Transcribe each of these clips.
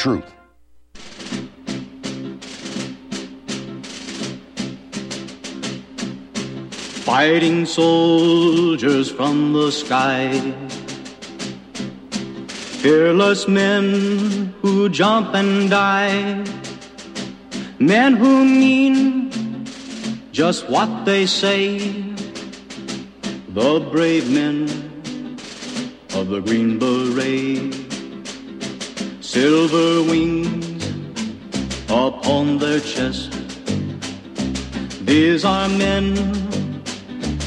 Truth. Fighting soldiers from the sky. Fearless men who jump and die. Men who mean just what they say. The brave men of the Green Beret. Silver wings upon their chest. These are men,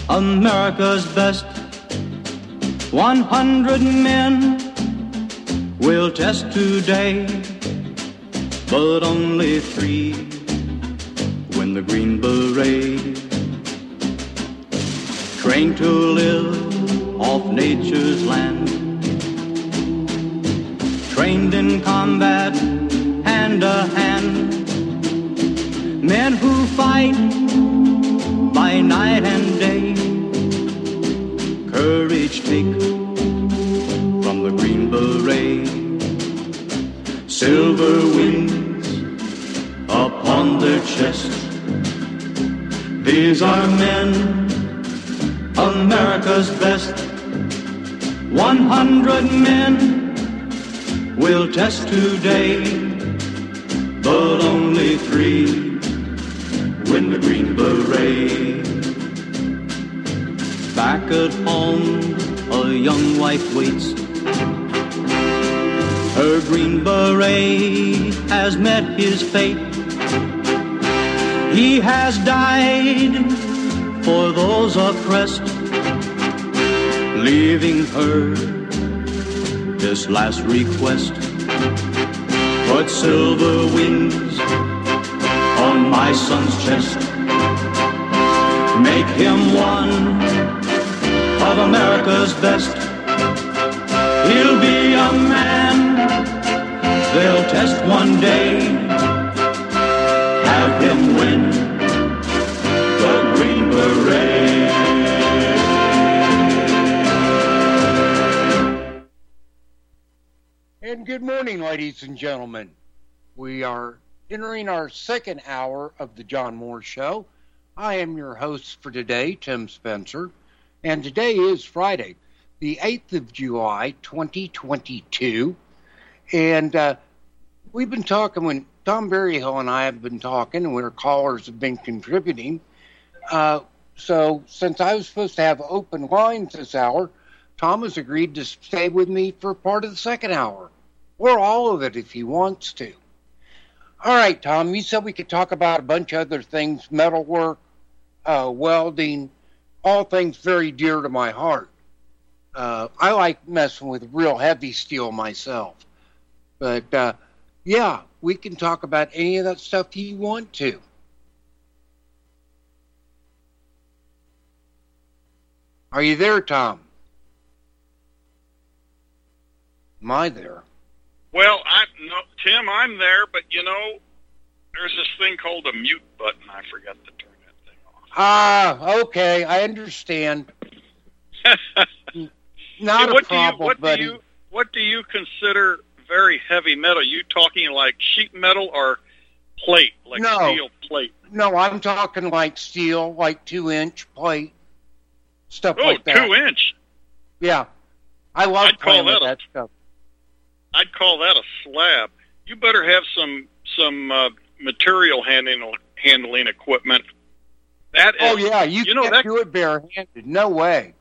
America's best. One hundred men will test today, but only three win the Green Beret. Trained to live off nature's land. Trained in combat, hand to hand. Men who fight by night and day. Courage take from the Green Beret. Silver wings upon their chest. These are men, America's best. One hundred men will test today, but only three win the Green Beret. Back at home, a young wife waits. Her Green Beret has met his fate. He has died for those oppressed, leaving her this last request. Put silver wings on my son's chest. Make him one of America's best. He'll be a man they'll test one day. Have him win the Green Beret. Good morning, ladies and gentlemen. We are entering our second hour of the John Moore Show. I am your host for today, Tim Spencer, and today is Friday, the 8th of July, 2022. And uh, we've been talking when Tom Berryhill and I have been talking, and our callers have been contributing. Uh, so, since I was supposed to have open lines this hour, Tom has agreed to stay with me for part of the second hour, or all of it if he wants to. All right, Tom, you said we could talk about a bunch of other things metalwork, uh, welding, all things very dear to my heart. Uh, I like messing with real heavy steel myself. But uh, yeah, we can talk about any of that stuff you want to. Are you there, Tom? Am I there? Well, I no, Tim, I'm there, but you know, there's this thing called a mute button. I forgot to turn that thing off. Ah, okay, I understand. Not Hey, a what problem, do you, what buddy. do you what do you consider very heavy metal? You talking like sheet metal or plate, like No. steel plate? No, I'm talking like steel, like two inch plate, stuff Oh, like that. two inch. Yeah, I love I'd playing with a- that stuff. I'd call that a slab. You better have some some uh, material handling handling equipment. That is, Oh yeah, you, you know can't that do it barehanded. No way.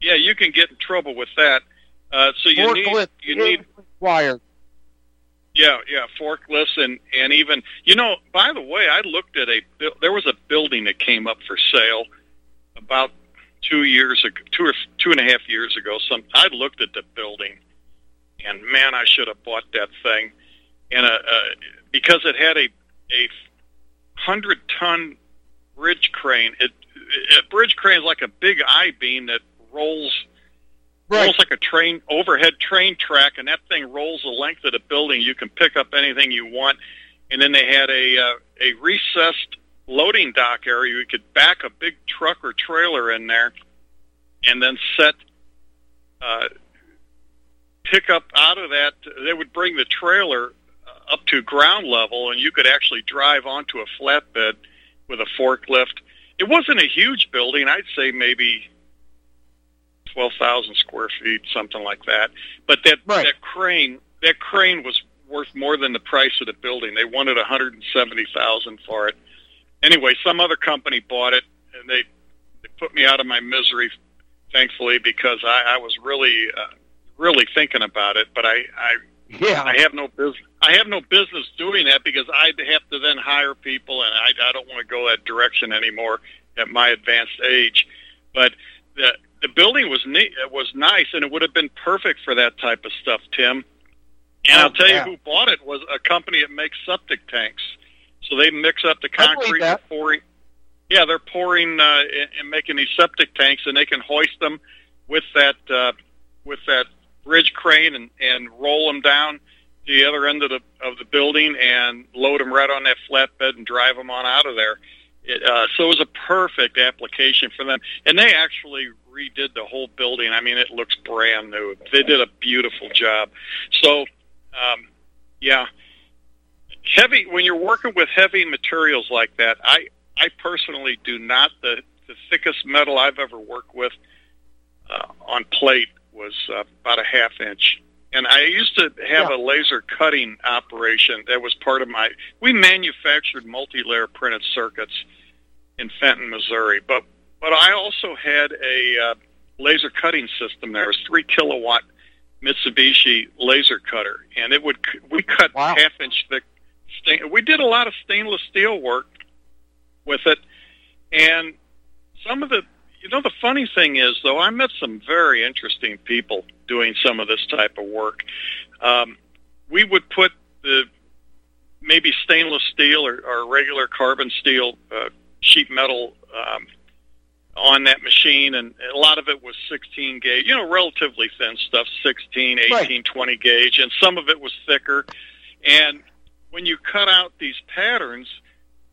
yeah, you can get in trouble with that. Uh, so you need you need required. Yeah, yeah, forklifts and and even you know. By the way, I looked at a there was a building that came up for sale about two years ago, two or two and a half years ago. Some I looked at the building, and man, I should have bought that thing, and uh, uh, because it had a a hundred ton bridge crane. It, a bridge crane is like a big I beam that rolls Right. almost like a train overhead train track, and that thing rolls the length of the building. You can pick up anything you want, and then they had a uh, a recessed loading dock area. You could back a big truck or trailer in there, and then set uh, pick up out of that. They would bring the trailer up to ground level, and you could actually drive onto a flatbed with a forklift. It wasn't a huge building. I'd say maybe twelve thousand square feet, something like that. But that Right. that crane that crane was worth more than the price of the building. They wanted hundred and seventy thousand for it. Anyway, some other company bought it, and they they put me out of my misery, thankfully, because I, I was really uh, really thinking about it. But I I Yeah. I have no business. I have no business doing that because I'd have to then hire people, and I, I don't want to go that direction anymore at my advanced age. But the the building was neat. It was nice, and it would have been perfect for that type of stuff, Tim. And Oh, I'll tell yeah. you who bought it was a company that makes septic tanks. So they mix up the concrete and pouring. Yeah, they're pouring uh, and- and making these septic tanks, and they can hoist them with that uh, with that bridge crane and, and roll them down to the other end of the of the building and load them right on that flatbed and drive them on out of there. It, uh, so it was a perfect application for them, and they actually redid the whole building. I mean, it looks brand new. They did a beautiful job. So, um, yeah, heavy when you're working with heavy materials like that. I I personally do not the the thickest metal I've ever worked with uh, on plate was uh, about a half inch. And I used to have Yeah. a laser cutting operation that was part of my. We manufactured multi-layer printed circuits in Fenton, Missouri, but but I also had a uh, laser cutting system there. It was three kilowatt Mitsubishi laser cutter, and it would we cut Wow. half inch thick. Stain, we did a lot of stainless steel work with it, and some of the you know the funny thing is though I met some very interesting people doing some of this type of work. Um, we would put the maybe stainless steel or, or regular carbon steel uh, sheet metal um, on that machine, and a lot of it was 16 gauge, you know, relatively thin stuff, 16, 18, Right. 20 gauge, and some of it was thicker. And when you cut out these patterns,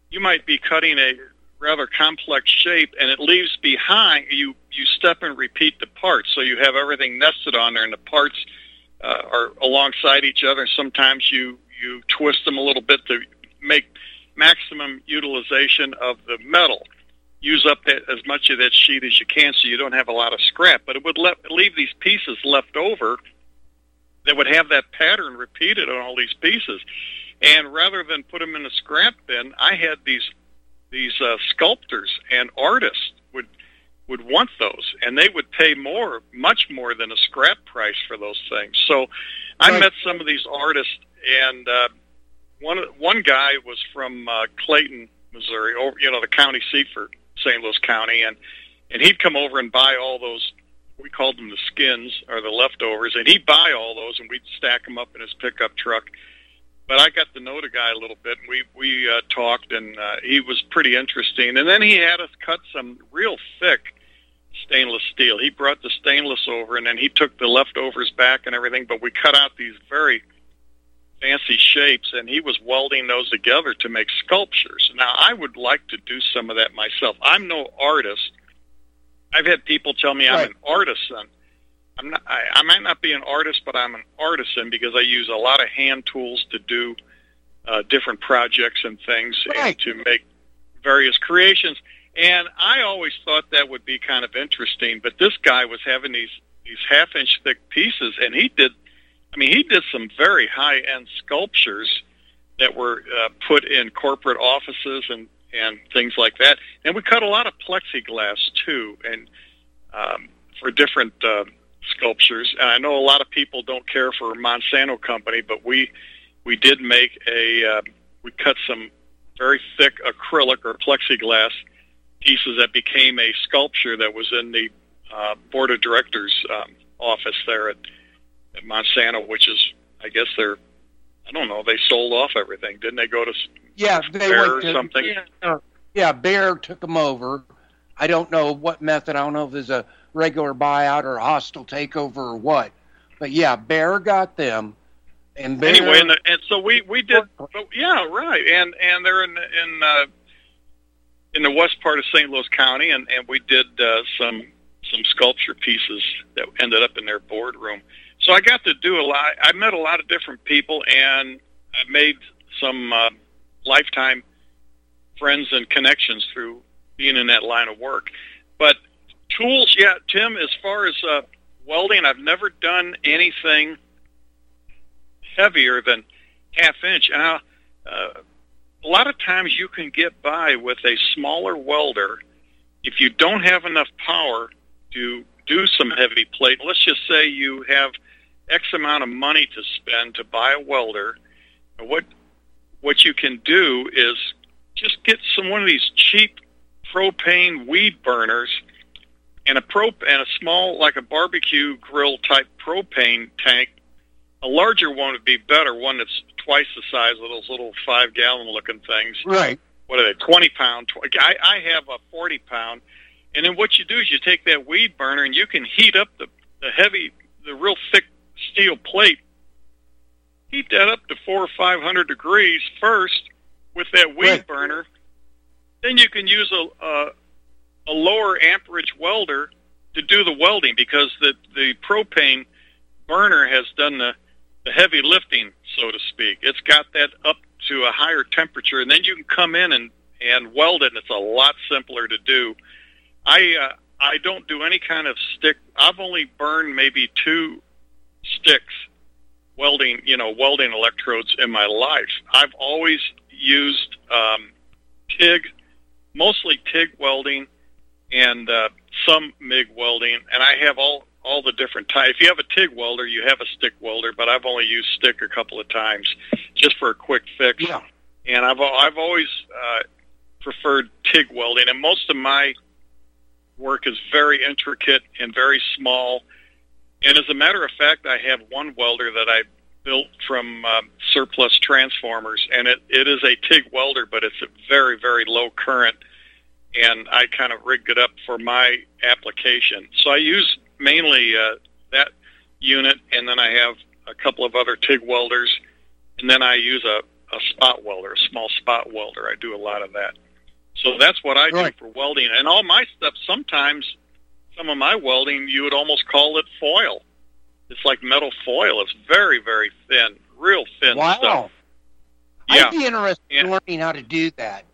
you might be cutting a rather complex shape, and it leaves behind you. You step and repeat the parts, so you have everything nested on there, and the parts uh, are alongside each other. Sometimes you you twist them a little bit to make maximum utilization of the metal. Use up that, as much of that sheet as you can, so you don't have a lot of scrap. But it would let, leave these pieces left over that would have that pattern repeated on all these pieces. And rather than put them in a scrap bin, I had these these uh, sculptors and artists would would want those, and they would pay more, much more than a scrap price for those things. So, I Right. met some of these artists, and uh, one one guy was from uh, Clayton, Missouri, or you know the county seat for St. Louis County, and and he'd come over and buy all those. We called them the skins or the leftovers, and he'd buy all those, and we'd stack them up in his pickup truck but I got to know the guy a little bit. and We we uh, talked, and uh, he was pretty interesting. And then he had us cut some real thick stainless steel. He brought the stainless over, and then he took the leftovers back and everything. But we cut out these very fancy shapes, and he was welding those together to make sculptures. Now, I would like to do some of that myself. I'm no artist. I've had people tell me I'm an artisan. I'm not, I, I might not be an artist, but I'm an artisan because I use a lot of hand tools to do uh, different projects and things Right. and to make various creations. And I always thought that would be kind of interesting. But this guy was having these these half inch thick pieces, and he did. I mean, he did some very high end sculptures that were uh, put in corporate offices and and things like that. And we cut a lot of plexiglass too, and um, for different uh, sculptures. And I know a lot of people don't care for Monsanto Company, but we we did make a uh, we cut some very thick acrylic or plexiglass pieces that became a sculpture that was in the uh, board of directors um, office there at, at Monsanto, which is I guess they're I don't know they sold off everything, didn't they? Go to Yeah, they Bayer went or to, something? Yeah, yeah, Bayer took them over. I don't know what method. I don't know if it's a regular buyout or hostile takeover or what. But yeah, Bayer got them. And Bayer, anyway, and, the, and so we we did. But yeah, right. And and they're in in uh, in the west part of St. Louis County, and and we did uh, some some sculpture pieces that ended up in their boardroom. So I got to do a lot. I met a lot of different people, and I made some uh, lifetime friends and connections through being in that line of work. But tools, yeah, Tim. As far as uh, welding, I've never done anything heavier than half inch. And I, uh, a lot of times you can get by with a smaller welder if you don't have enough power to do some heavy plate. Let's just say you have X amount of money to spend to buy a welder. What what you can do is just get some one of these cheap propane weed burners and a pro and a small like a barbecue grill type propane tank. A larger one would be better, one that's twice the size of those little five gallon looking things. Right. What are they? Twenty pound. Tw- I, I have a forty pound, and then what you do is you take that weed burner and you can heat up the the heavy, the real thick steel plate. Heat that up to four or five hundred degrees first with that weed Right. burner. Then you can use a, a a lower amperage welder to do the welding because the the propane burner has done the the heavy lifting, so to speak. It's got that up to a higher temperature, and then you can come in and and weld it, and it's a lot simpler to do. I uh, I don't do any kind of stick. I've only burned maybe two sticks welding, you know, welding electrodes in my life. I've always used um, TIG, mostly TIG welding, and uh, some MIG welding, and I have all all the different types. If you have a TIG welder, you have a stick welder, but I've only used stick a couple of times just for a quick fix. Yeah. And I've I've always uh, preferred TIG welding, and most of my work is very intricate and very small. And as a matter of fact, I have one welder that I built from um, surplus transformers, and it, it is a TIG welder, but it's a very, very low current, and I kind of rigged it up for my application. So I use mainly uh, that unit, and then I have a couple of other TIG welders, and then I use a, a spot welder, a small spot welder. I do a lot of that. So that's what I Right. do for welding. And all my stuff, sometimes some of my welding, you would almost call it foil. It's like metal foil. It's very, very thin, real thin Wow. stuff. Yeah. I'd be interested in learning how to do that.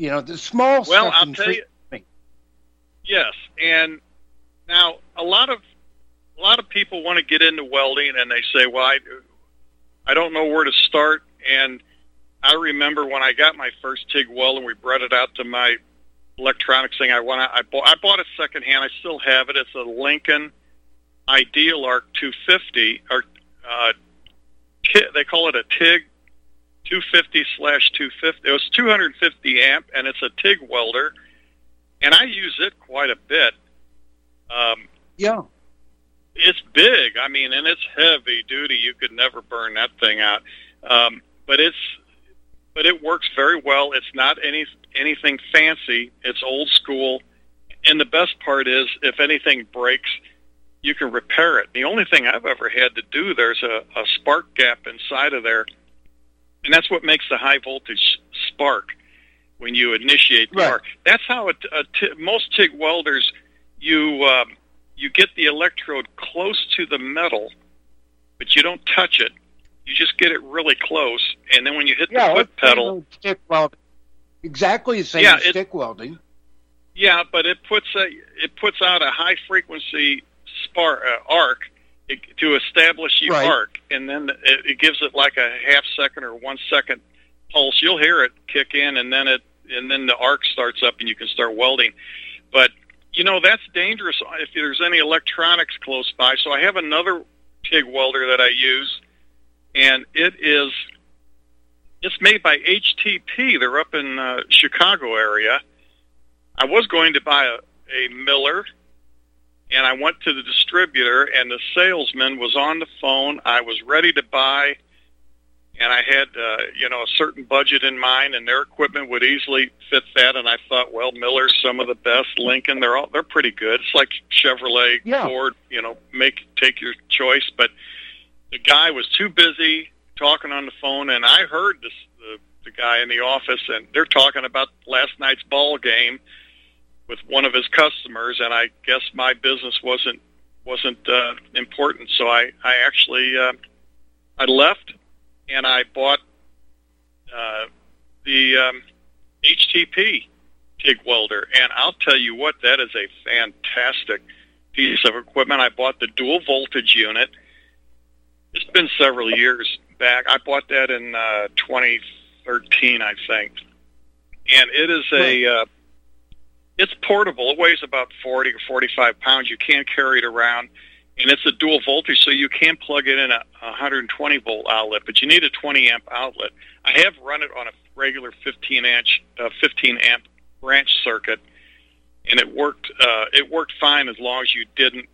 You know, the small Well, stuff. I'll tell you. me. Yes, and now a lot of a lot of people want to get into welding, and they say, "Well, I I don't know where to start." And I remember when I got my first TIG weld, and we brought it out to my electronics thing. I out- I bought, I bought it secondhand. I still have it. It's a Lincoln Idealarc 250, or uh, they call it a TIG 250 slash 250. It was 250 amp, and it's a TIG welder, and I use it quite a bit. Um, Yeah. it's big. I mean, and it's heavy duty. You could never burn that thing out. Um, but it's but it works very well. It's not any anything fancy. It's old school. And the best part is, if anything breaks, you can repair it. The only thing I've ever had to do there's a, a spark gap inside of there, and that's what makes the high voltage spark when you initiate the Right. arc. That's how it, t- most TIG welders you um, you get the electrode close to the metal, but you don't touch it. You just get it really close, and then when you hit Yeah. the foot pedal, Stick welding. Exactly the same Yeah, as it- stick welding. yeah, but it puts a it puts out a high frequency spark uh, arc to establish the Right. arc, and then it, it gives it like a half second or one second pulse. You'll hear it kick in, and then it and then the arc starts up, and you can start welding. But you know that's dangerous if there's any electronics close by. So I have another TIG welder that I use, and it is it's made by HTP. They're up in uh, Chicago area. I was going to buy a, a Miller, and I went to the distributor, and the salesman was on the phone. I was ready to buy, and I had uh, you know a certain budget in mind, and their equipment would easily fit that. And I thought, well, Miller's some of the best. Lincoln, they're all they're pretty good. It's like Chevrolet, Yeah. Ford. You know, make take your choice. But the guy was too busy talking on the phone, and I heard this the the guy in the office, and they're talking about last night's ball game with one of his customers, and I guess my business wasn't wasn't uh, important, so I I actually uh, I left, and I bought uh, the um, HTP TIG welder, and I'll tell you what, that is a fantastic piece of equipment. I bought the dual voltage unit. It's been several years back. I bought that in uh, 2013, I think, and it is a. Uh, it's portable. It weighs about 40 or 45 pounds. You can't carry it around, and it's a dual voltage, so you can plug it in a 120 volt outlet, but you need a 20 amp outlet. I have run it on a regular 15 inch, uh, 15 amp branch circuit, and it worked. Uh, it worked fine as long as you didn't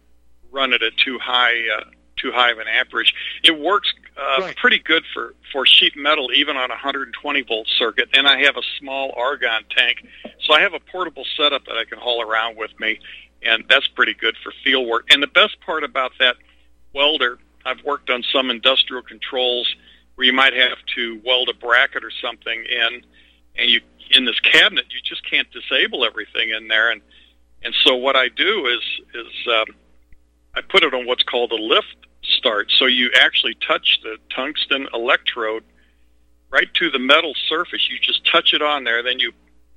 run it at too high, uh, too high of an amperage. It works uh, Right. pretty good for for sheet metal, even on a 120 volt circuit. And I have a small argon tank, so I have a portable setup that I can haul around with me, and that's pretty good for field work. And the best part about that welder, I've worked on some industrial controls where you might have to weld a bracket or something in, and you in this cabinet you just can't disable everything in there. And and so what I do is is um, I put it on what's called a lift start. So you actually touch the tungsten electrode right to the metal surface. You just touch it on there, then you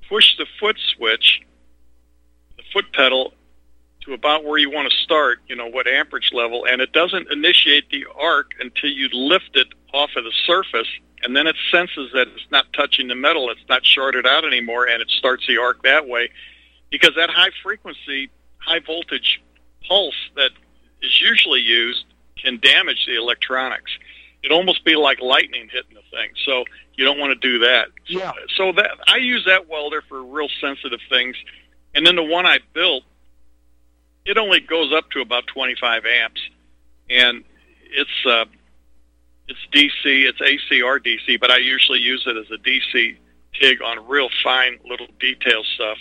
push the foot switch, the foot pedal to about where you want to start, you know, what amperage level, and it doesn't initiate the arc until you lift it off of the surface, and then it senses that it's not touching the metal, it's not shorted out anymore, and it starts the arc that way. Because that high frequency, high voltage pulse that is usually used can damage the electronics. It'd almost be like lightning hitting the thing. So you don't want to do that. Yeah. So that I use that welder for real sensitive things. And then the one I built, it only goes up to about 25 amps, and it's uh, it's DC, it's AC or DC, but I usually use it as a DC TIG on real fine little detail stuff.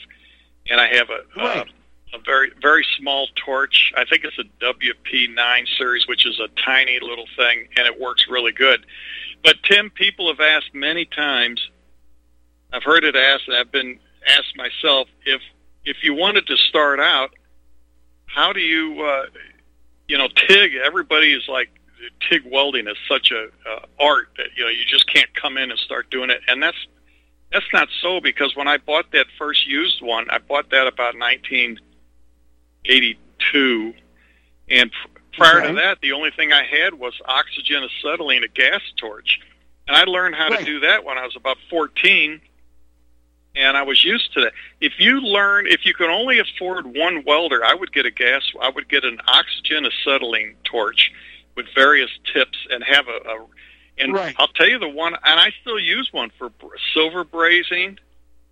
And I have a Right. uh, a very very small torch. I think it's a WP9 series, which is a tiny little thing, and it works really good. But Tim, people have asked many times. I've heard it asked, and I've been asked myself if if you wanted to start out, how do you, uh, you know, TIG? Everybody is like TIG welding is such a uh, art that you know you just can't come in and start doing it, and that's that's not so because when I bought that first used one, I bought that about 1982, and prior Okay. to that, the only thing I had was oxygen acetylene, a gas torch, and I learned how Right. to do that when I was about 14 and I was used to that. If you learn, if you can only afford one welder, I would get a gas. I would get an oxygen acetylene torch with various tips and have a. a and Right. I'll tell you the one, and I still use one for silver brazing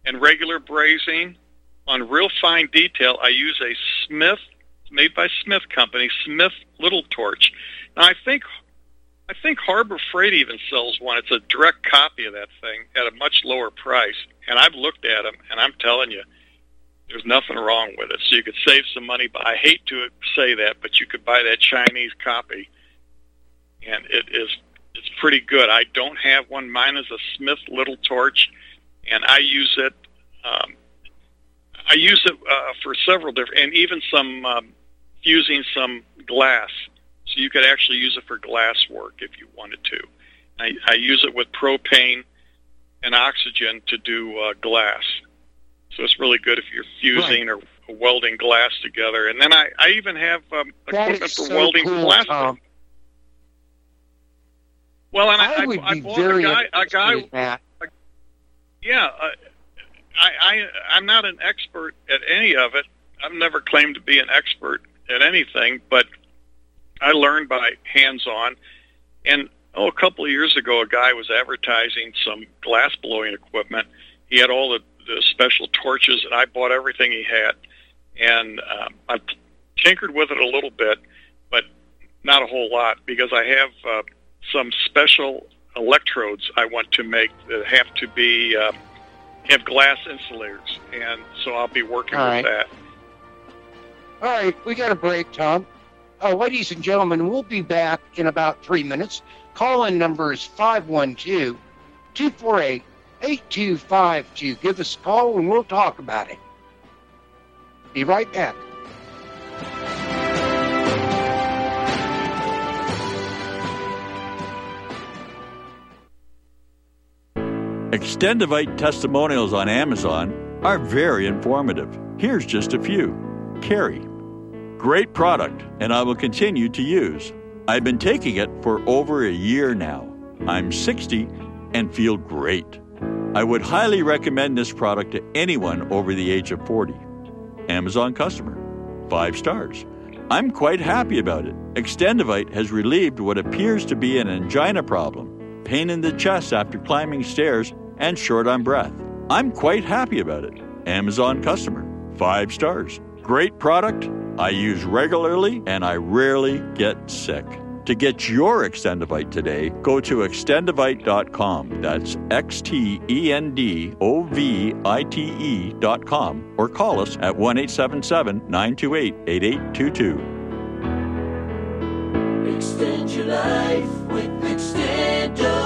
and regular brazing on real fine detail. I use a Smith, made by Smith Company, Smith Little Torch. Now I think I think Harbor Freight even sells one. It's a direct copy of that thing at a much lower price. And I've looked at them, and I'm telling you, there's nothing wrong with it. So you could save some money. But I hate to say that, but you could buy that Chinese copy, and it is it's pretty good. I don't have one. Mine is a Smith Little Torch, and I use it. Um, I use it uh, for several different, and even some um, fusing some glass. So you could actually use it for glass work if you wanted to. I, I use it with propane and oxygen to do uh, glass. So it's really good if you're fusing or welding glass together. And then I, I even have um, equipment for so welding cool, plastic. Tom. well, and I, I would I, be very a guy, a guy that. yeah, uh, I, I I'm not an expert at any of it. I've never claimed to be an expert at anything, but I learned by hands-on. And oh, a couple of years ago, a guy was advertising some glass blowing equipment. He had all the, the special torches, and I bought everything he had. And um, I tinkered with it a little bit, but not a whole lot because I have uh, some special electrodes I want to make that have to be uh, have glass insulators, and so I'll be working All with right. that. All right, we got a break, Tom. Uh, ladies and gentlemen, we'll be back in about three minutes. Call in number is 512 248 8252. Give us a call and we'll talk about it. Be right back. Extendovite testimonials on Amazon are very informative. Here's just a few. Carrie. Great product, and I will continue to use. I've been taking it for over a year now. I'm 60 and feel great. I would highly recommend this product to anyone over the age of 40. Amazon customer. Five stars. I'm quite happy about it. Extendovite has relieved what appears to be an angina problem, pain in the chest after climbing stairs, and short on breath. I'm quite happy about it. Amazon customer. Five stars. Great product. I use regularly and I rarely get sick. To get your Extendovite today, go to extendovite.com. That's X T E N D O V I T E.com or call us at 1 877 928 8822. Extend your life with Extendovite.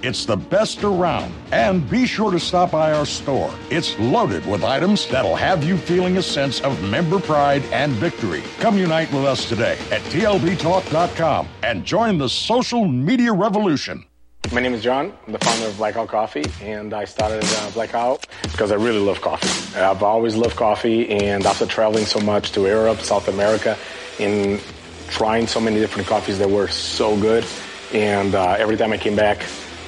It's the best around. And be sure to stop by our store. It's loaded with items that'll have you feeling a sense of member pride and victory. Come unite with us today at tlbtalk.com and join the social media revolution. My name is John. I'm the founder of Blackout Coffee, and I started uh, Blackout because I really love coffee. I've always loved coffee, and after traveling so much to Europe, South America, and trying so many different coffees that were so good, and uh, every time I came back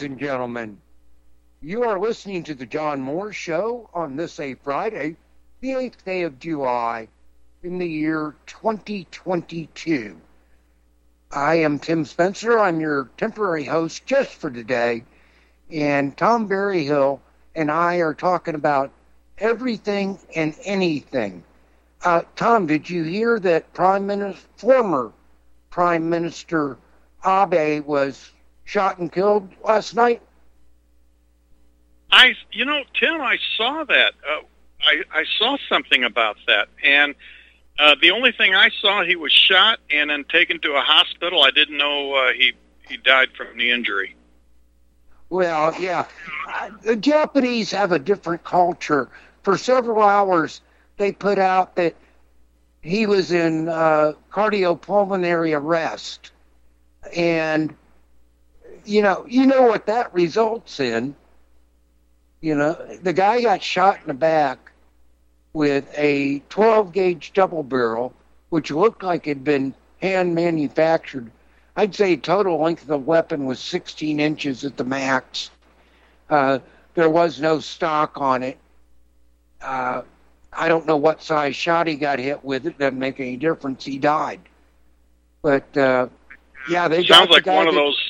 Ladies and gentlemen. You are listening to the John Moore Show on this a Friday, the 8th day of July in the year 2022. I am Tim Spencer. I'm your temporary host just for today. And Tom Berryhill and I are talking about everything and anything. Uh, Tom, did you hear that Prime Minister, former Prime Minister Abe was shot and killed last night? I, you know, Tim, I saw that. Uh, I, I saw something about that, and uh, the only thing I saw, he was shot and then taken to a hospital. I didn't know uh, he he died from the injury. Well, yeah. Uh, the Japanese have a different culture. For several hours, they put out that he was in uh, cardiopulmonary arrest, and you know, you know what that results in. You know, the guy got shot in the back with a 12 gauge double barrel, which looked like it had been hand manufactured. I'd say total length of the weapon was 16 inches at the max. Uh, there was no stock on it. Uh, I don't know what size shot he got hit with. It doesn't make any difference. He died. But uh, yeah, they got sounds like one of those.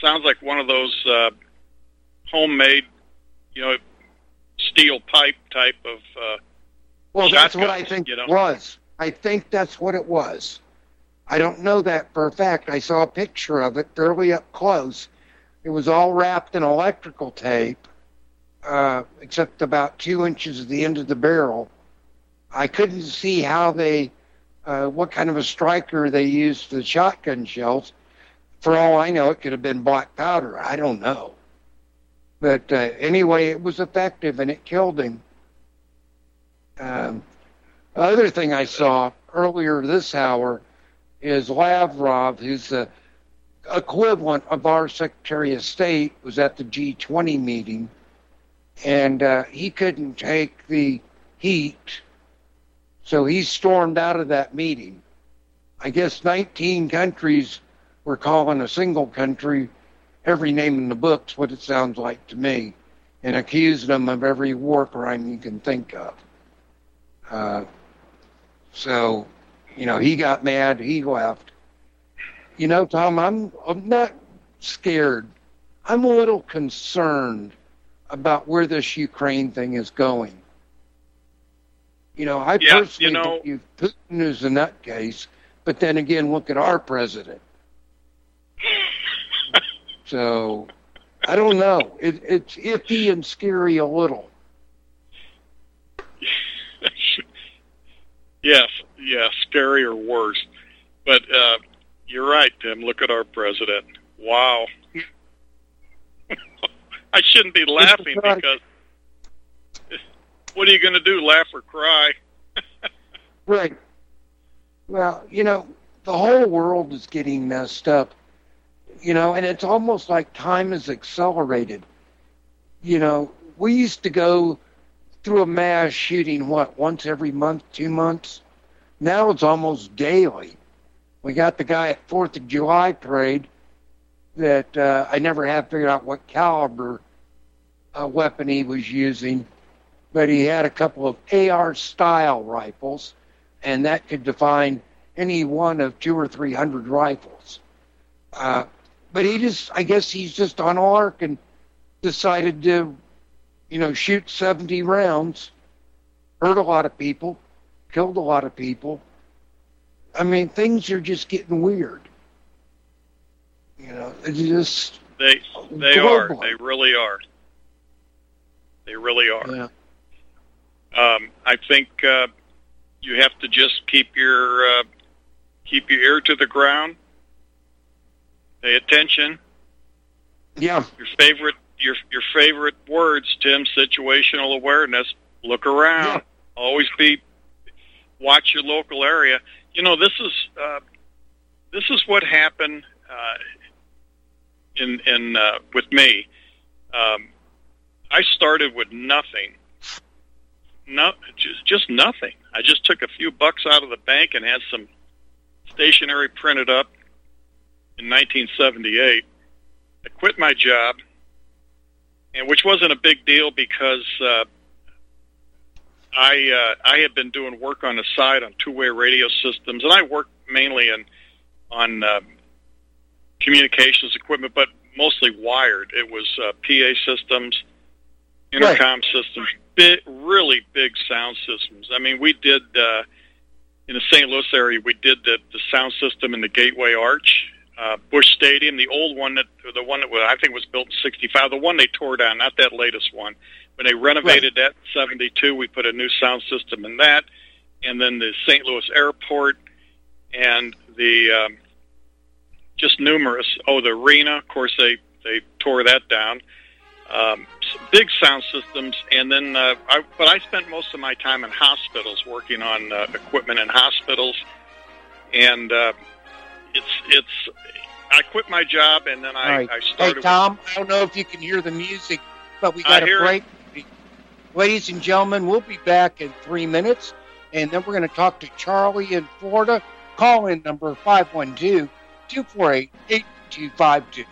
Sounds like one of those uh, homemade, you know, steel pipe type of. Uh, well, that's what I think you know? was. I think that's what it was. I don't know that for a fact. I saw a picture of it fairly up close. It was all wrapped in electrical tape, uh, except about two inches at the end of the barrel. I couldn't see how they, uh, what kind of a striker they used for the shotgun shells. For all I know, it could have been black powder. I don't know. But uh, anyway, it was effective and it killed him. Um, other thing I saw earlier this hour is Lavrov, who's the equivalent of our Secretary of State, was at the G20 meeting, and uh, he couldn't take the heat, so he stormed out of that meeting. I guess 19 countries were calling a single country every name in the book's what it sounds like to me, and accused them of every war crime you can think of. Uh, so, you know, he got mad, he left. You know, Tom, I'm I'm not scared. I'm a little concerned about where this Ukraine thing is going. You know, I Yeah, you personally know- believe Putin is a nutcase, but then again, look at our president. So, I don't know. It, it's iffy and scary a little. yes, yeah, scary or worse. But uh, you're right, Tim. Look at our president. Wow. I shouldn't be laughing because what are you going to do? Laugh or cry? Right. Well, you know, the whole world is getting messed up. You know, and it's almost like time is accelerated. You know, we used to go through a mass shooting, what, once every month, two months? Now it's almost daily. We got the guy at Fourth of July parade that uh, I never have figured out what caliber uh, weapon he was using, but he had a couple of AR style rifles, and that could define any one of two or three hundred rifles. Uh, but he just, I guess he's just on a lark and decided to, you know, shoot 70 rounds, hurt a lot of people, killed a lot of people. I mean, things are just getting weird. You know, it's just They they are. They really are. They really are. yeah. Um, I think uh, you have to just keep your uh, keep your ear to the ground. Pay attention. Yeah, Your favorite your your favorite words, Tim. Situational awareness. Look around. Yeah. Always be watch your local area. You know this is uh, this is what happened uh, in in uh, with me. Um, I started with nothing. No, just just nothing. I just took a few bucks out of the bank and had some stationery printed up in 1978. I quit my job, and which wasn't a big deal because uh, I uh, I had been doing work on the side on two-way radio systems, and I worked mainly in on um, communications equipment, but mostly wired. It was uh, PA systems, intercom systems, big, really big sound systems. I mean, we did uh, in the St. Louis area. We did the, the sound system in the Gateway Arch, uh, Busch Stadium, the old one that the one that was, I think was built in '65, the one they tore down, not that latest one. When they renovated that in '72, we put a new sound system in that, and then the St. Louis Airport and the um, just numerous. Oh, the arena, of course, they they tore that down. Um, big sound systems, and then uh, I, but I spent most of my time in hospitals working on uh, equipment in hospitals, and uh, it's it's. I quit my job, and then I, All right. I Hey, started. Tom, I don't know if you can hear the music, but we got a hear it. break. Ladies and gentlemen, we'll be back in three minutes, and then we're going to talk to Charlie in Florida. Call in number 512 248 8252.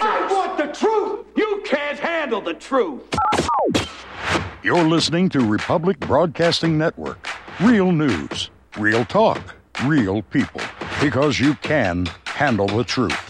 I want the truth. You can't handle the truth. You're listening to Republic Broadcasting Network. Real news, real talk, real people. Because you can handle the truth.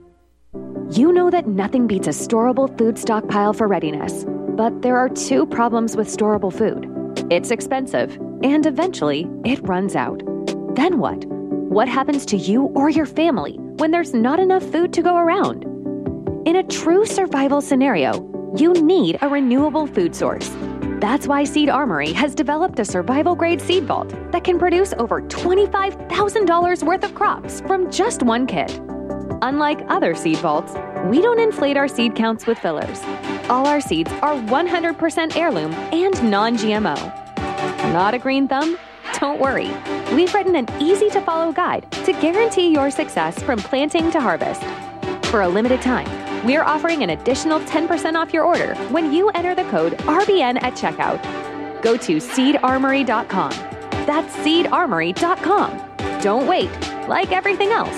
You know that nothing beats a storable food stockpile for readiness, but there are two problems with storable food it's expensive, and eventually it runs out. Then what? What happens to you or your family when there's not enough food to go around? In a true survival scenario, you need a renewable food source. That's why Seed Armory has developed a survival grade seed vault that can produce over $25,000 worth of crops from just one kit. Unlike other seed vaults, we don't inflate our seed counts with fillers. All our seeds are 100% heirloom and non GMO. Not a green thumb? Don't worry. We've written an easy to follow guide to guarantee your success from planting to harvest. For a limited time, we're offering an additional 10% off your order when you enter the code RBN at checkout. Go to seedarmory.com. That's seedarmory.com. Don't wait. Like everything else,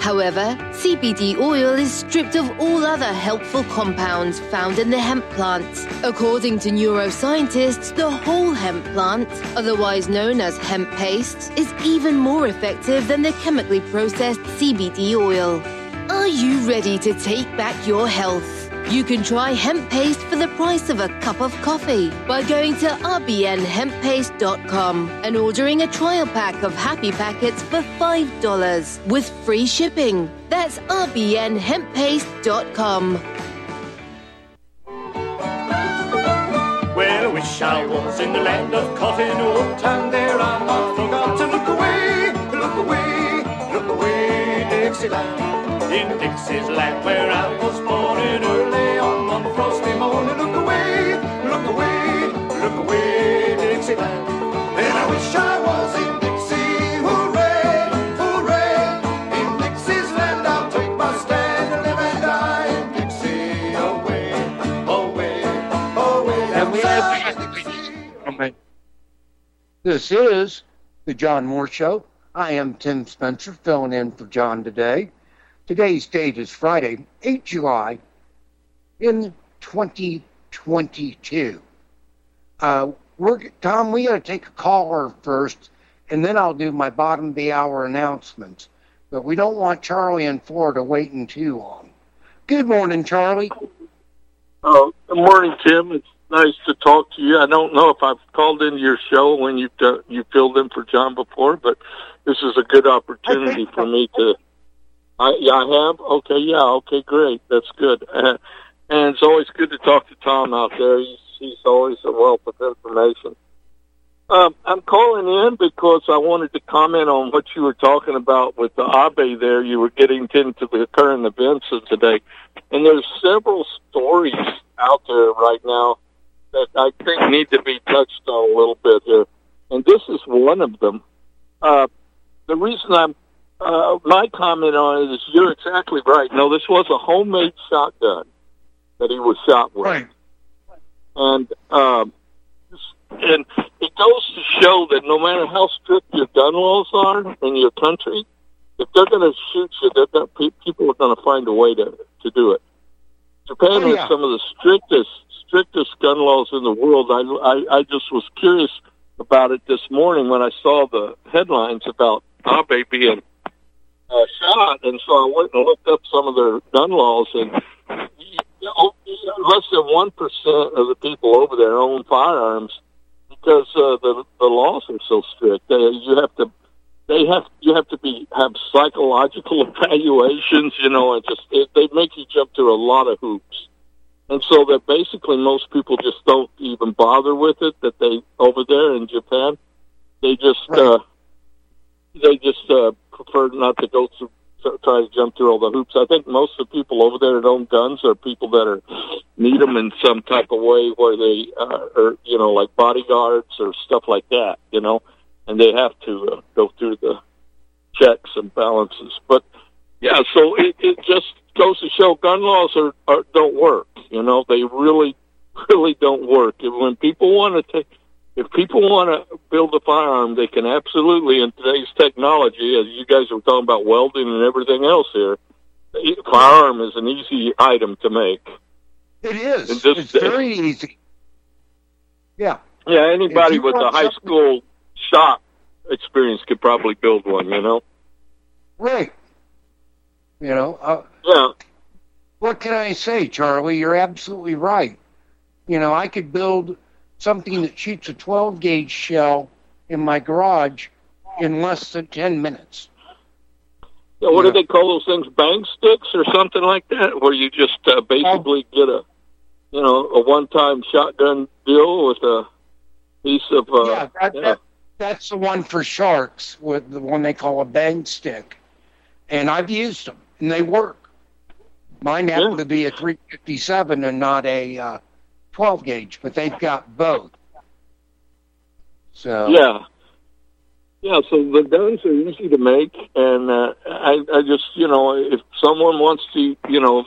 However, CBD oil is stripped of all other helpful compounds found in the hemp plant. According to neuroscientists, the whole hemp plant, otherwise known as hemp paste, is even more effective than the chemically processed CBD oil. Are you ready to take back your health? You can try hemp paste for the price of a cup of coffee by going to rbnhemppaste.com and ordering a trial pack of happy packets for $5 with free shipping. That's rbnhemppaste.com. Well, I wish I was in the land of cotton wool, and there I might forgot to look away, look away, look away, Dixieland. In Dixie's land where I was born in early on one frosty morning, look away, look away, look away, Dixieland. And I wish I was in Dixie, hooray, hooray. In Dixie's land I'll take my stand and live and die in Dixie, away, away, away. And we have oh, This is the John Moore Show. I am Tim Spencer, filling in for John today. Today's date is Friday, 8 July in 2022. Uh, we're, Tom, we got to take a caller first, and then I'll do my bottom of the hour announcements. But we don't want Charlie in Florida waiting too long. Good morning, Charlie. Oh, good morning, Tim. It's nice to talk to you. I don't know if I've called into your show when you've done, you filled in for John before, but this is a good opportunity for me to. I, yeah, I have. Okay, yeah, okay, great. That's good. And it's always good to talk to Tom out there. He's he's always a wealth of information. Um, I'm calling in because I wanted to comment on what you were talking about with the Abe there. You were getting into the current events of today. And there's several stories out there right now that I think need to be touched on a little bit here. And this is one of them. Uh, the reason I'm, uh, my comment on it is you're exactly right. No, this was a homemade shotgun that he was shot with. Right. And, um, and it goes to show that no matter how strict your gun laws are in your country, if they're going to shoot you, they're gonna, people are going to find a way to to do it. Japan Oh, yeah. has some of the strictest strictest gun laws in the world. I, I, I just was curious about it this morning when I saw the headlines about Abe being uh, shot, and so I went and looked up some of their gun laws, and you know, less than one percent of the people over there own firearms because uh, the the laws are so strict. They, you have to they have you have to be have psychological evaluations, you know, and just it, they make you jump through a lot of hoops. And so that basically most people just don't even bother with it. That they over there in Japan, they just right. uh, they just uh, prefer not to go through try to jump through all the hoops. I think most of the people over there that own guns are people that are need them in some type of way where they uh, are, you know, like bodyguards or stuff like that, you know and they have to uh, go through the checks and balances. But yeah, so it, it just goes to show gun laws are, are don't work. You know, they really, really don't work. And when people want to take, if people want to build a firearm, they can absolutely. In today's technology, as you guys were talking about welding and everything else here, a firearm is an easy item to make. It is. Just, it's very easy. Yeah. Yeah, anybody with a high school shop experience could probably build one, you know? Right. You know? Uh, yeah. What can I say, Charlie? You're absolutely right. You know, I could build something that shoots a 12 gauge shell in my garage in less than 10 minutes. Yeah, what do they call those things? Bang sticks or something like that, where you just uh, basically get a, you know, a one-time shotgun deal with a piece of. Uh, yeah, that, yeah. That, that's the one for sharks with the one they call a bang stick, and I've used them and they work. Mine happened to be a 357 and not a uh, 12 gauge, but they've got both. So yeah, yeah. So the guns are easy to make, and uh, I, I just you know if someone wants to you know.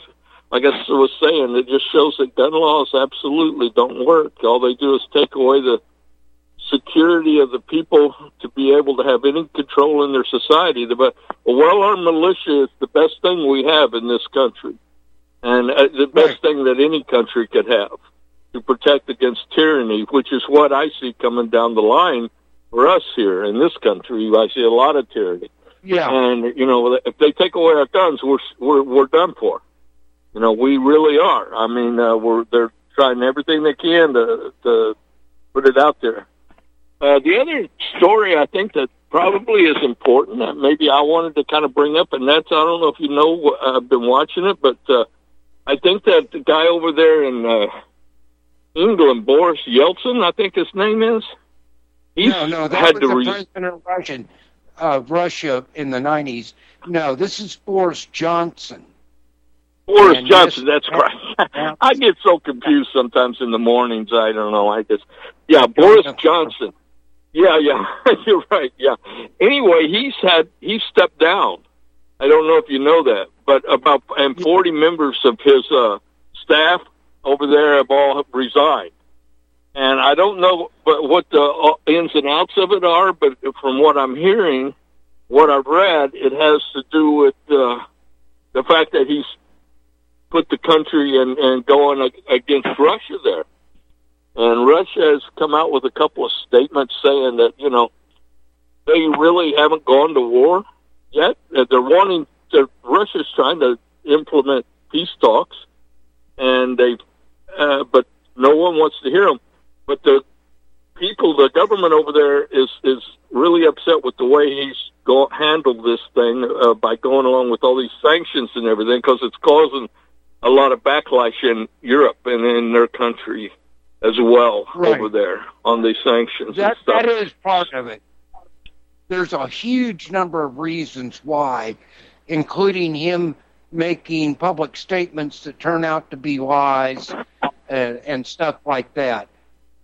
Like I was saying, it just shows that gun laws absolutely don't work. All they do is take away the security of the people to be able to have any control in their society. The well-armed militia is the best thing we have in this country, and uh, the best right. thing that any country could have to protect against tyranny, which is what I see coming down the line for us here in this country. I see a lot of tyranny. Yeah, and you know, if they take away our guns, we're we're we're done for. You know, we really are. I mean, uh, we're they're trying everything they can to to put it out there. Uh, the other story I think that probably is important that maybe I wanted to kind of bring up, and that's I don't know if you know, I've been watching it, but uh, I think that the guy over there in uh, England, Boris Yeltsin, I think his name is. He's no, no, that had was the re- president of Russia, uh, Russia in the '90s. No, this is Boris Johnson. Boris and Johnson, this, that's correct. I get so confused sometimes in the mornings. I don't know. I just, yeah, Boris Johnson. Yeah, yeah, you're right. Yeah. Anyway, he's had he stepped down. I don't know if you know that, but about and 40 members of his uh, staff over there have all resigned. And I don't know what the uh, ins and outs of it are, but from what I'm hearing, what I've read, it has to do with uh, the fact that he's put the country and, going against Russia there. And Russia has come out with a couple of statements saying that, you know, they really haven't gone to war yet. They're wanting to, Russia's trying to implement peace talks, and they, uh, but no one wants to hear them. But the people, the government over there is is really upset with the way he's go, handled this thing uh, by going along with all these sanctions and everything because it's causing a lot of backlash in Europe and in their country as well right. over there on these sanctions. That that is part of it. There's a huge number of reasons why, including him making public statements that turn out to be lies uh, and stuff like that.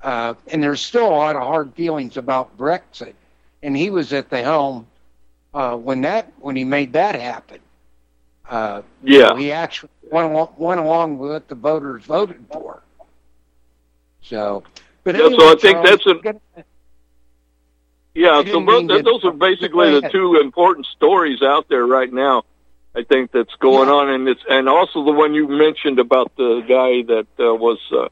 Uh, and there's still a lot of hard feelings about Brexit. And he was at the helm uh, when that when he made that happen. Uh, yeah, he actually went along, went along with what the voters voted for. So, but yeah, anyway, so I think that's a. Yeah, so those, those are basically the two important stories out there right now. I think that's going yeah. on, and it's and also the one you mentioned about the guy that uh, was uh,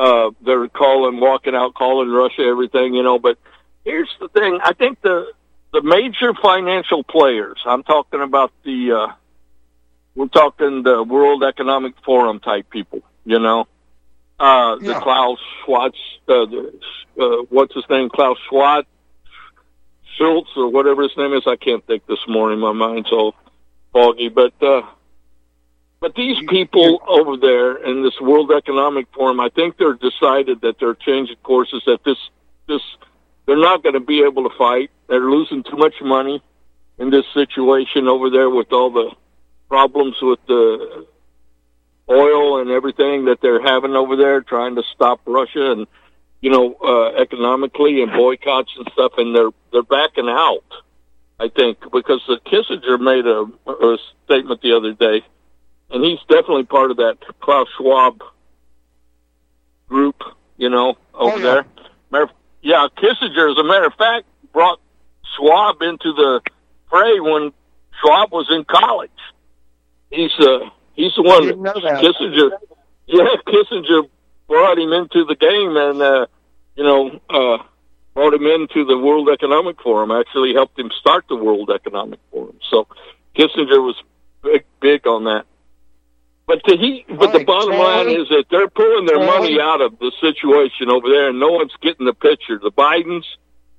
uh, they're calling, walking out, calling Russia everything, you know. But here's the thing: I think the the major financial players. I'm talking about the. Uh, we're talking the World Economic Forum type people, you know. Uh, the Klaus Schwab, uh, the, uh, what's his name? Klaus Schwab, Schultz, or whatever his name is. I can't think this morning. My mind's all foggy. But, uh, but these people over there in this World Economic Forum, I think they're decided that they're changing courses. That this, this, they're not going to be able to fight. They're losing too much money in this situation over there with all the problems with the oil and everything that they're having over there, trying to stop Russia and you know uh, economically and boycotts and stuff, and they're they're backing out. I think because the Kissinger made a, a statement the other day, and he's definitely part of that Klaus Schwab group, you know, over Oh, yeah. there. Matter, yeah, Kissinger, as a matter of fact, brought Schwab into the fray when Schwab was in college. He's uh he's the one know that. Kissinger. Yeah, Kissinger brought him into the game and uh you know uh brought him into the World Economic Forum. Actually, helped him start the World Economic Forum. So Kissinger was big big on that. But the he, but the bottom line is that they're pulling their money out of the situation over there, and no one's getting the picture. The Bidens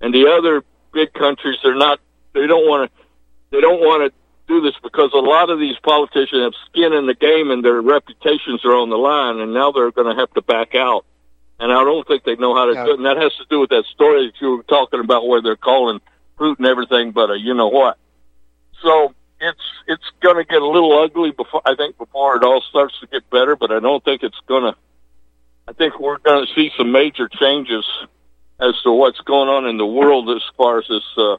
and the other big countries, they're not. They don't want to. They don't want to do this because a lot of these politicians have skin in the game, and their reputations are on the line, and now they're going to have to back out. And I don't think they know how to Yeah. do it. And that has to do with that story that you were talking about, where they're calling Putin and everything but a you know what. So it's it's going to get a little ugly before I think before it all starts to get better, but I don't think it's going to. I think we're going to see some major changes as to what's going on in the world as far as this uh,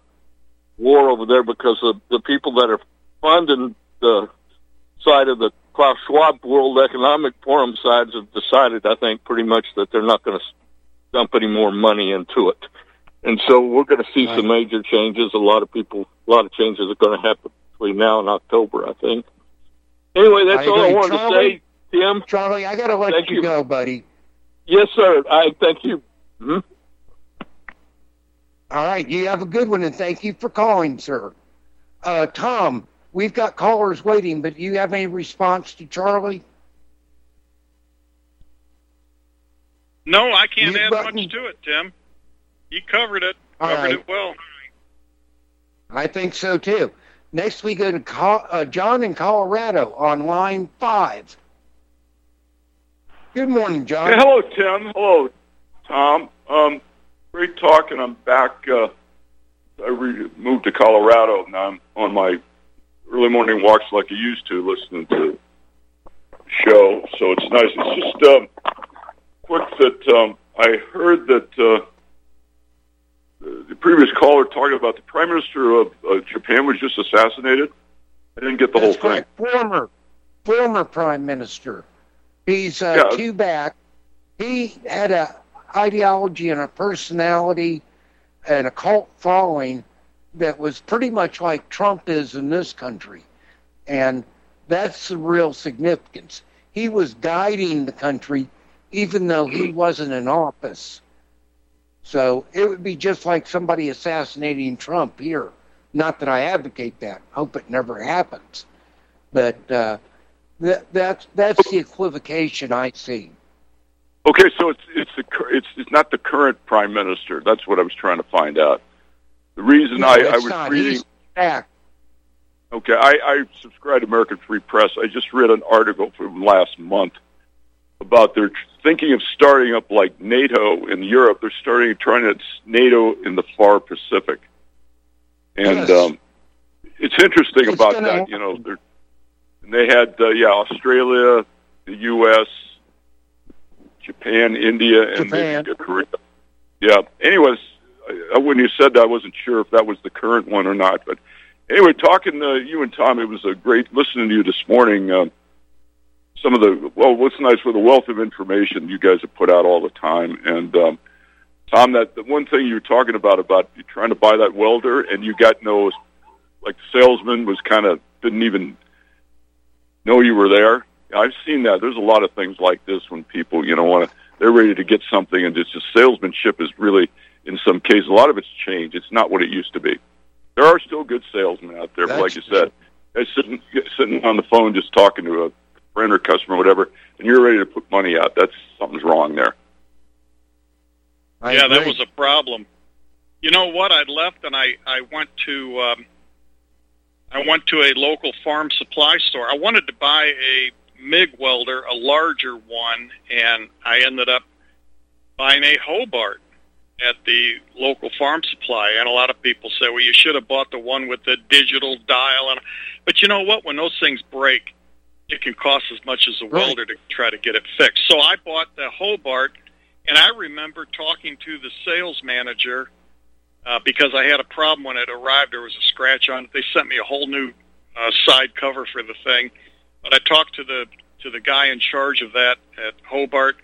war over there, because of the people that are funding the side of the Klaus Schwab World Economic Forum sides have decided, I think, pretty much that they're not going to dump any more money into it. And so we're going to see some major changes. A lot of people, a lot of changes are going to happen between now and October, I think. Anyway, that's I all I wanted to Charlie? say, Tim. Charlie, I got to let Thank you, you. go, buddy. Yes, sir. I thank you. Hmm? All right, you have a good one, and thank you for calling, sir. Uh, Tom, we've got callers waiting, but do you have any response to Charlie? No, I can't You add button- much to it, Tim. You covered it. All covered right. it well. I think so too. Next, we go to Col- uh, John in Colorado on line five. Good morning, John. Hey, hello, Tim. Hello, Tom. Um, great talking. I'm back. Uh, I re- moved to Colorado, and I'm on my early morning walks like I used to, listening to the show. So it's nice. It's just um, quick that um, I heard that uh, the previous caller talking about the Prime Minister of uh, Japan was just assassinated. I didn't get the That's whole thing. Former, former prime minister. He's uh, Yeah. two back. He had a ideology and a personality and a cult following that was pretty much like Trump is in this country, and that's the real significance. He was guiding the country, even though he wasn't in office. So it would be just like somebody assassinating Trump here. Not that I advocate that. Hope it never happens. But uh, that, that's that's the equivocation I see. Okay, so it's it's the it's it's not the current prime minister. That's what I was trying to find out. The reason No, I, I was not. reading. He's back. Okay, I, I subscribe to American Free Press. I just read an article from last month about they're thinking of starting up like NATO in Europe. They're starting trying to NATO in the far Pacific, and Yes. um, it's interesting It's about that. You know, they're, and they had uh, yeah Australia, the U.S., Japan, India, and Japan. Korea. Yeah. Anyways, when you said that, I wasn't sure if that was the current one or not. But anyway, talking to you and Tom, it was a great listening to you this morning. Um, some of the well, what's nice with the wealth of information you guys have put out all the time, and um, Tom, that the one thing you were talking about about you trying to buy that welder, and you got no, like the salesman was kind of didn't even know you were there. I've seen that. There's a lot of things like this when people, you know, want to, they're ready to get something and just salesmanship is really, in some cases, a lot of it's changed. It's not what it used to be. There are still good salesmen out there, but like you said, they're sitting, sitting on the phone just talking to a friend or customer or whatever, and you're ready to put money out. That's something's wrong there. I yeah, that was a problem. You know what? I left and I I went to um, I went to a local farm supply store. I wanted to buy a MIG welder, a larger one, and I ended up buying a Hobart at the local farm supply. And a lot of people say, "Well, you should have bought the one with the digital dial." And but you know what? When those things break, it can cost as much as a Right. welder to try to get it fixed. So I bought the Hobart, and I remember talking to the sales manager uh, because I had a problem when it arrived. There was a scratch on it. They sent me a whole new uh, side cover for the thing, but I talked to the to the guy in charge of that at Hobart,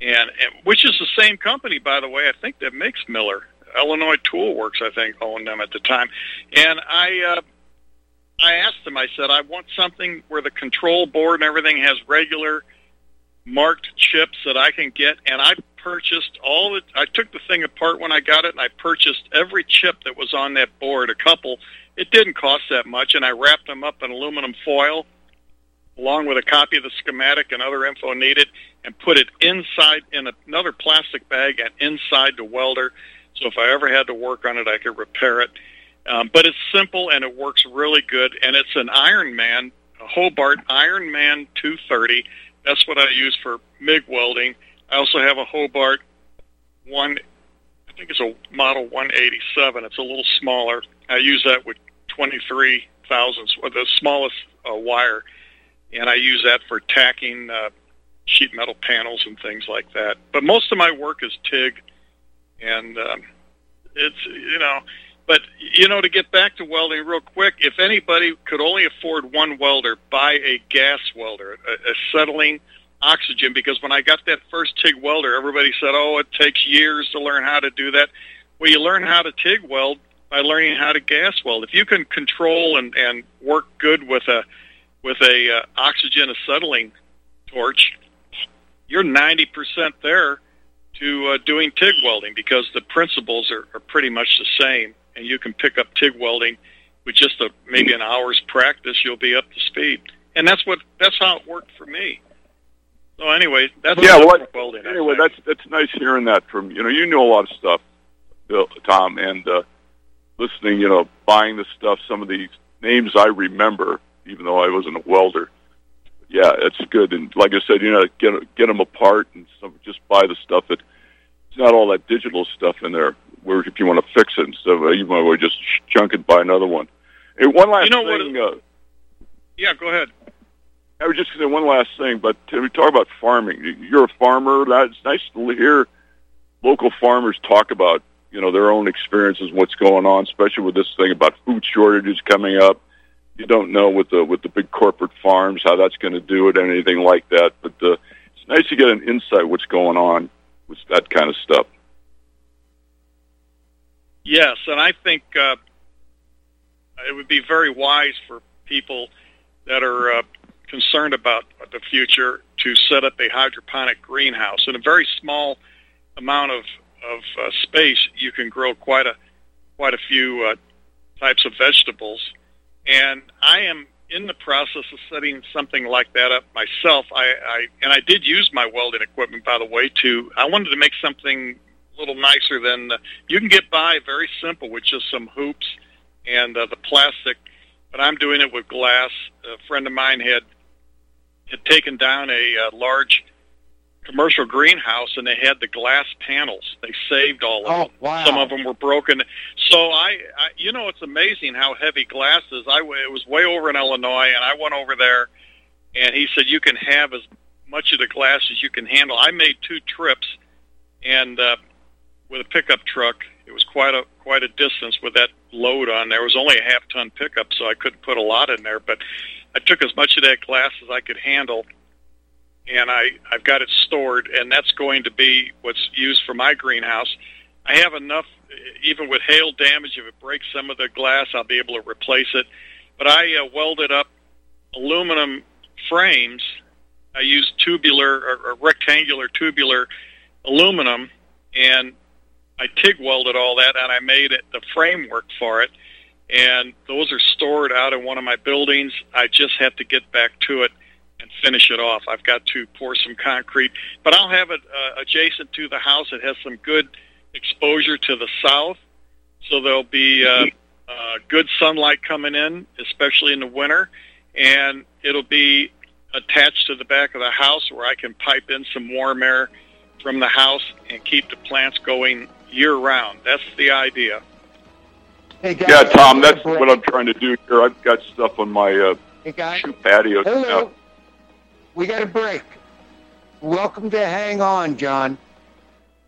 and, and which is the same company, by the way. I think that makes Miller. Illinois Tool Works, I think, owned them at the time, and I. Uh, I asked him. I said, I want something where the control board and everything has regular marked chips that I can get, and I purchased all the. I took the thing apart when I got it, and I purchased every chip that was on that board. A couple. It didn't cost that much, and I wrapped them up in aluminum foil, along with a copy of the schematic and other info needed, and put it inside in another plastic bag and inside the welder. So if I ever had to work on it, I could repair it. Um, but it's simple and it works really good. And it's an Iron Man, a Hobart Iron Man 230. That's what I use for MIG welding. I also have a Hobart one. I think it's a model 187. It's a little smaller. I use that with 23 thousandths, or the smallest uh, wire, and I use that for tacking uh, sheet metal panels and things like that. But most of my work is TIG, and um, it's you know. But you know, to get back to welding real quick, if anybody could only afford one welder, buy a gas welder, a, settling oxygen. Because when I got that first TIG welder, everybody said, "Oh, it takes years to learn how to do that." Well, you learn how to TIG weld by learning how to gas weld. If you can control and, and work good with a with a uh, oxygen acetylene torch, you're ninety percent there to uh, doing TIG welding because the principles are, are pretty much the same, and you can pick up TIG welding with just a maybe an hour's practice. You'll be up to speed, and that's what that's how it worked for me. So anyway, that's yeah, well, welding. Anyway, that's that's nice hearing that from you know you know a lot of stuff, Bill, Tom, and uh, listening. You know, buying the stuff. Some of these names I remember, even though I wasn't a welder. Yeah, it's good, and like I said, you know, get get them apart and some, just buy the stuff that it's not all that digital stuff in there. Where if you want to fix it, instead of you might well just junk it, buy another one. And one last You know what thing. uh, yeah, go ahead. I was just going to say one last thing, but to we talk about farming. You're a farmer. That's nice to hear local farmers talk about you know their own experiences, what's going on, especially with this thing about food shortages coming up. You don't know with the with the big corporate farms how that's going to do it, or anything like that. But uh, it's nice to get an insight what's going on with that kind of stuff. Yes, and I think uh, it would be very wise for people that are uh, concerned about the future to set up a hydroponic greenhouse. In a very small amount of of uh, space, you can grow quite a quite a few uh, types of vegetables. And I am in the process of setting something like that up myself. I, I and I did use my welding equipment, by the way. To I wanted to make something a little nicer than uh, you can get by very simple with just some hoops and uh, the plastic. But I'm doing it with glass. A friend of mine had had taken down a uh, large commercial greenhouse and they had the glass panels. They saved all of Oh, them. wow. Some of them were broken. So I, I, you know, it's amazing how heavy glass is. I it was way over in Illinois, and I went over there, and he said you can have as much of the glass as you can handle. I made two trips, and uh, with a pickup truck, it was quite a quite a distance with that load on there. It was only a half ton pickup, so I couldn't put a lot in there, but I took as much of that glass as I could handle and I, I've got it stored, and that's going to be what's used for my greenhouse. I have enough, even with hail damage, if it breaks some of the glass, I'll be able to replace it. But I uh, welded up aluminum frames I used tubular or, or rectangular tubular aluminum, and I TIG welded all that, and I made it the framework for it. And those are stored out in one of my buildings. I just have to get back to it and finish it off. I've got to pour some concrete, but I'll have it uh, adjacent to the house. It has some good exposure to the south, so there'll be uh, uh, good sunlight coming in, especially in the winter, and it'll be attached to the back of the house where I can pipe in some warm air from the house and keep the plants going year round. That's the idea. Hey guys, Yeah, Tom, that's what I'm trying to do here. I've got stuff on my uh, Hey guys, shoe patio. hello. now. We got a break. Welcome to Hang On, John.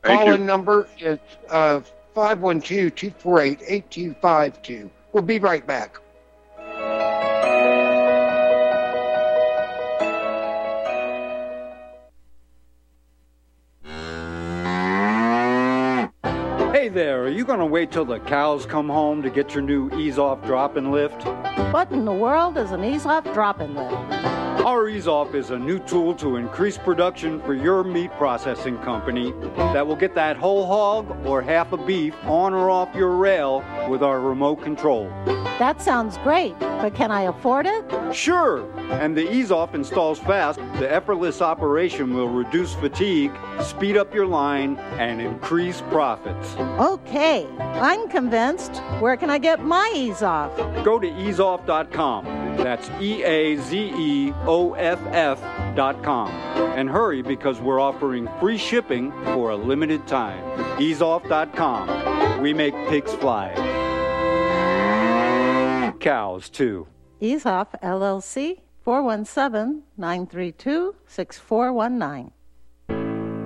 Thank Call-in number is uh, 512-248-8252. We'll be right back. Hey there, are you going to wait till the cows come home to get your new ease off drop and lift? What in the world is an ease off drop and lift? Our ease off is a new tool to increase production for your meat processing company that will get that whole hog or half a beef on or off your rail with our remote control. That sounds great, but can I afford it? Sure, and the ease off installs fast. The effortless operation will reduce fatigue, speed up your line, and increase profits. Okay, I'm convinced. Where can I get my ease off? Go to eazeoff.com. That's E A Z E O F F.com. And hurry because we're offering free shipping for a limited time. Eazeoff.com. We make pigs fly. Cows, too. Ease Off LLC, 417 932 6419.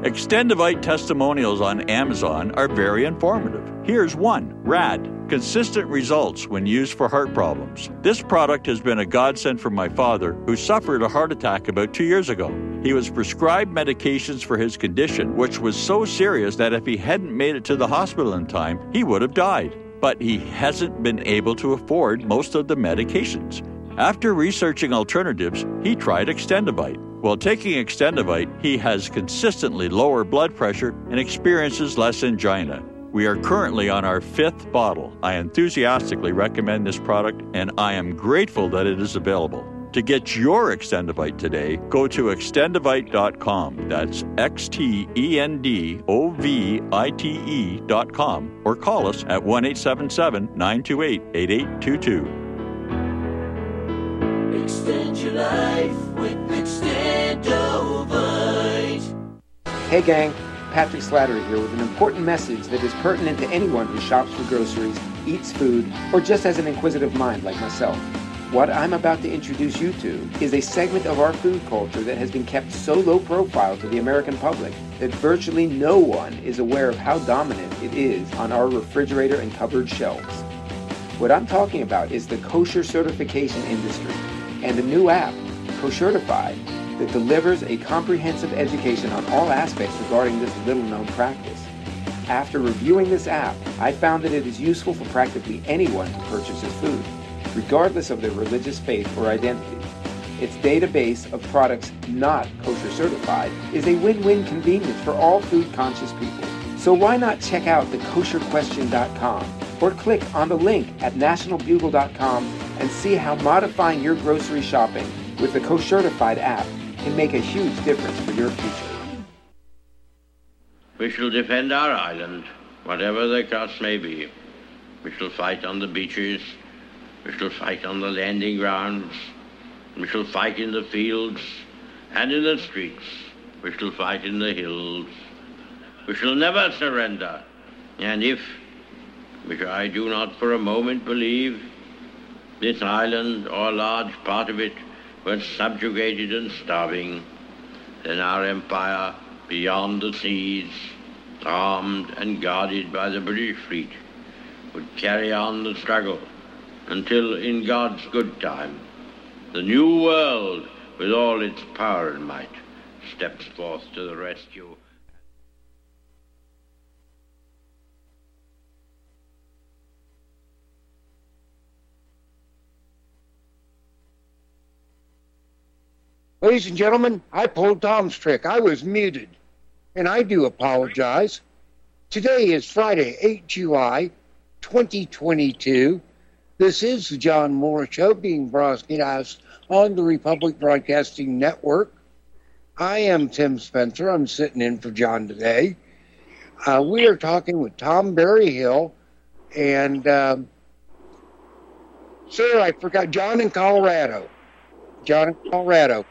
Extendovite testimonials on Amazon are very informative. Here's one RAD consistent results when used for heart problems. This product has been a godsend for my father, who suffered a heart attack about two years ago. He was prescribed medications for his condition, which was so serious that if he hadn't made it to the hospital in time, he would have died. But he hasn't been able to afford most of the medications. After researching alternatives, he tried Extendovite. While taking Extendovite, he has consistently lower blood pressure and experiences less angina. We are currently on our fifth bottle. I enthusiastically recommend this product and I am grateful that it is available. To get your Extendovite today, go to extendovite.com. That's X T E N D O V I T E.com or call us at 1 877 928 8822. Extend your life with Extendovite. Hey gang, Patrick Slattery here with an important message that is pertinent to anyone who shops for groceries, eats food, or just has an inquisitive mind like myself. What I'm about to introduce you to is a segment of our food culture that has been kept so low profile to the American public that virtually no one is aware of how dominant it is on our refrigerator and cupboard shelves. What I'm talking about is the kosher certification industry and a new app, Koshertified, that delivers a comprehensive education on all aspects regarding this little known practice. After reviewing this app, I found that it is useful for practically anyone who purchases food, regardless of their religious faith or identity. Its database of products not kosher certified is a win-win convenience for all food conscious people. So why not check out the kosherquestion.com or click on the link at nationalbugle.com and see how modifying your grocery shopping with the Koshertified app can make a huge difference for your future. We shall defend our island, whatever the cost may be. We shall fight on the beaches. We shall fight on the landing grounds. We shall fight in the fields and in the streets. We shall fight in the hills. We shall never surrender. And if, which I do not for a moment believe, this island or a large part of it were subjugated and starving, then our empire beyond the seas, armed and guarded by the British fleet, would carry on the struggle until, in God's good time, the new world, with all its power and might, steps forth to the rescue. Ladies and gentlemen, I pulled Tom's trick. I was muted, and I do apologize. Today is Friday, 8 July, 2022. This is the John Moore Show being broadcast on the Republic Broadcasting Network. I am Tim Spencer. I'm sitting in for John today. Uh, we are talking with Tom Berryhill and, um, sir, I forgot, John in Colorado. John in Colorado.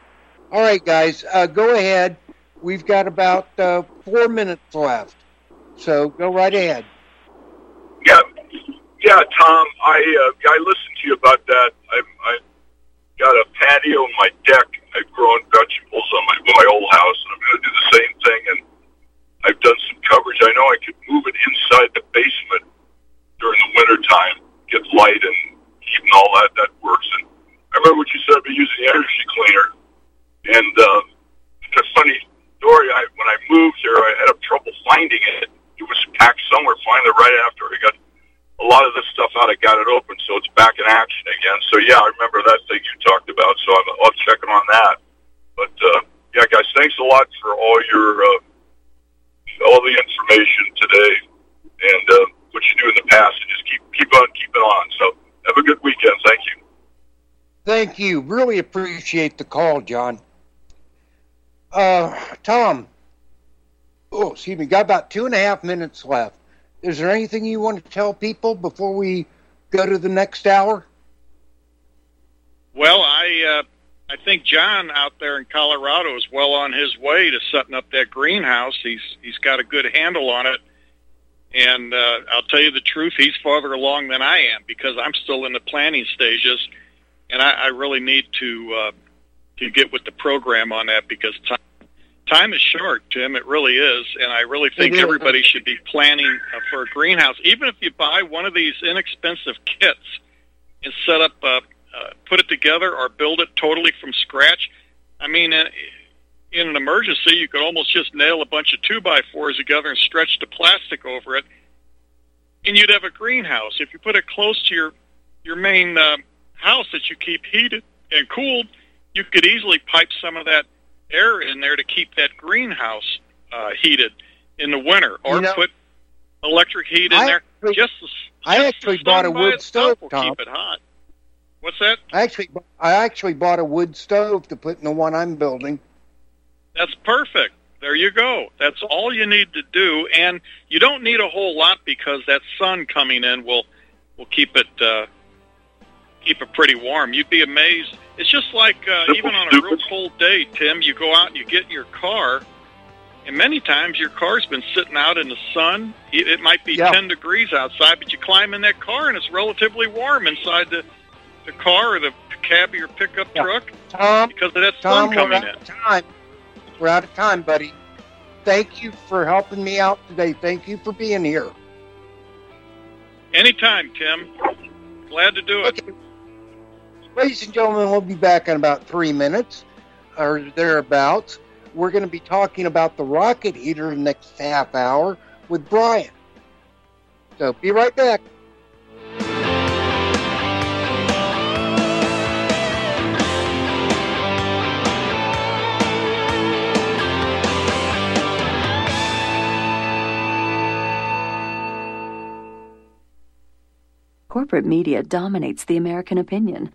All right, guys, uh, go ahead. We've got about uh, four minutes left, so go right ahead. Yeah, yeah, Tom. I uh, I listened to you about that. I I got a patio in my deck. I've grown vegetables on my my old house, and I'm going to do the same thing. And I've done some coverage. I know I could move it inside the basement during the winter time, get light and heat and all that. That works. And I remember what you said about using the energy cleaner. And uh, it's a funny story. I when I moved here, I had trouble finding it. It was packed somewhere. Finally, right after I got a lot of this stuff out, I got it open, so it's back in action again. So yeah, I remember that thing you talked about. So I'm, I'm checking on that. But uh, yeah, guys, thanks a lot for all your uh, all the information today and uh, what you do in the past, and just keep keep on keeping on. So have a good weekend. Thank you. Thank you. Really appreciate the call, John. Uh, Tom. Oh, excuse me. Got about two and a half minutes left. Is there anything you want to tell people before we go to the next hour? Well, I uh, I think John out there in Colorado is well on his way to setting up that greenhouse. He's he's got a good handle on it, and uh, I'll tell you the truth, he's farther along than I am because I'm still in the planning stages, and I, I really need to uh, to get with the program on that because time time is short, Tim. It really is, and I really think everybody should be planning uh, for a greenhouse. Even if you buy one of these inexpensive kits and set up, uh, uh, put it together, or build it totally from scratch. I mean, in, in an emergency, you could almost just nail a bunch of two by fours together and stretch the plastic over it, and you'd have a greenhouse. If you put it close to your your main uh, house that you keep heated and cooled, you could easily pipe some of that air in there to keep that greenhouse uh, heated in the winter, or You know, put electric heat in I there. actually- just the, I actually bought a wood stove, Tom. keep it hot. What's that? I actually, I actually bought a wood stove to put in the one I'm building. That's perfect. There you go. That's all you need to do, and you don't need a whole lot because that sun coming in will will keep it uh, keep it pretty warm. You'd be amazed. It's just like uh, even on a real cold day, Tim. You go out and you get in your car, and many times your car's been sitting out in the sun. It might be Yeah. ten degrees outside, but you climb in that car and it's relatively warm inside the the car or the cab of your pickup truck Tom, because of that Tom, sun we're coming out in. of time. We're out of time, buddy. Thank you for helping me out today. Thank you for being here. Anytime, Tim. Glad to do it. Ladies and gentlemen, we'll be back in about three minutes or thereabouts. We're going to be talking about the rocket heater the next half hour with Brian. So be right back. Corporate media dominates the American opinion.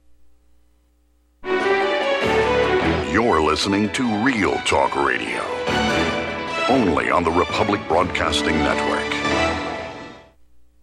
You're listening to Real Talk Radio. only on the Republic Broadcasting Network.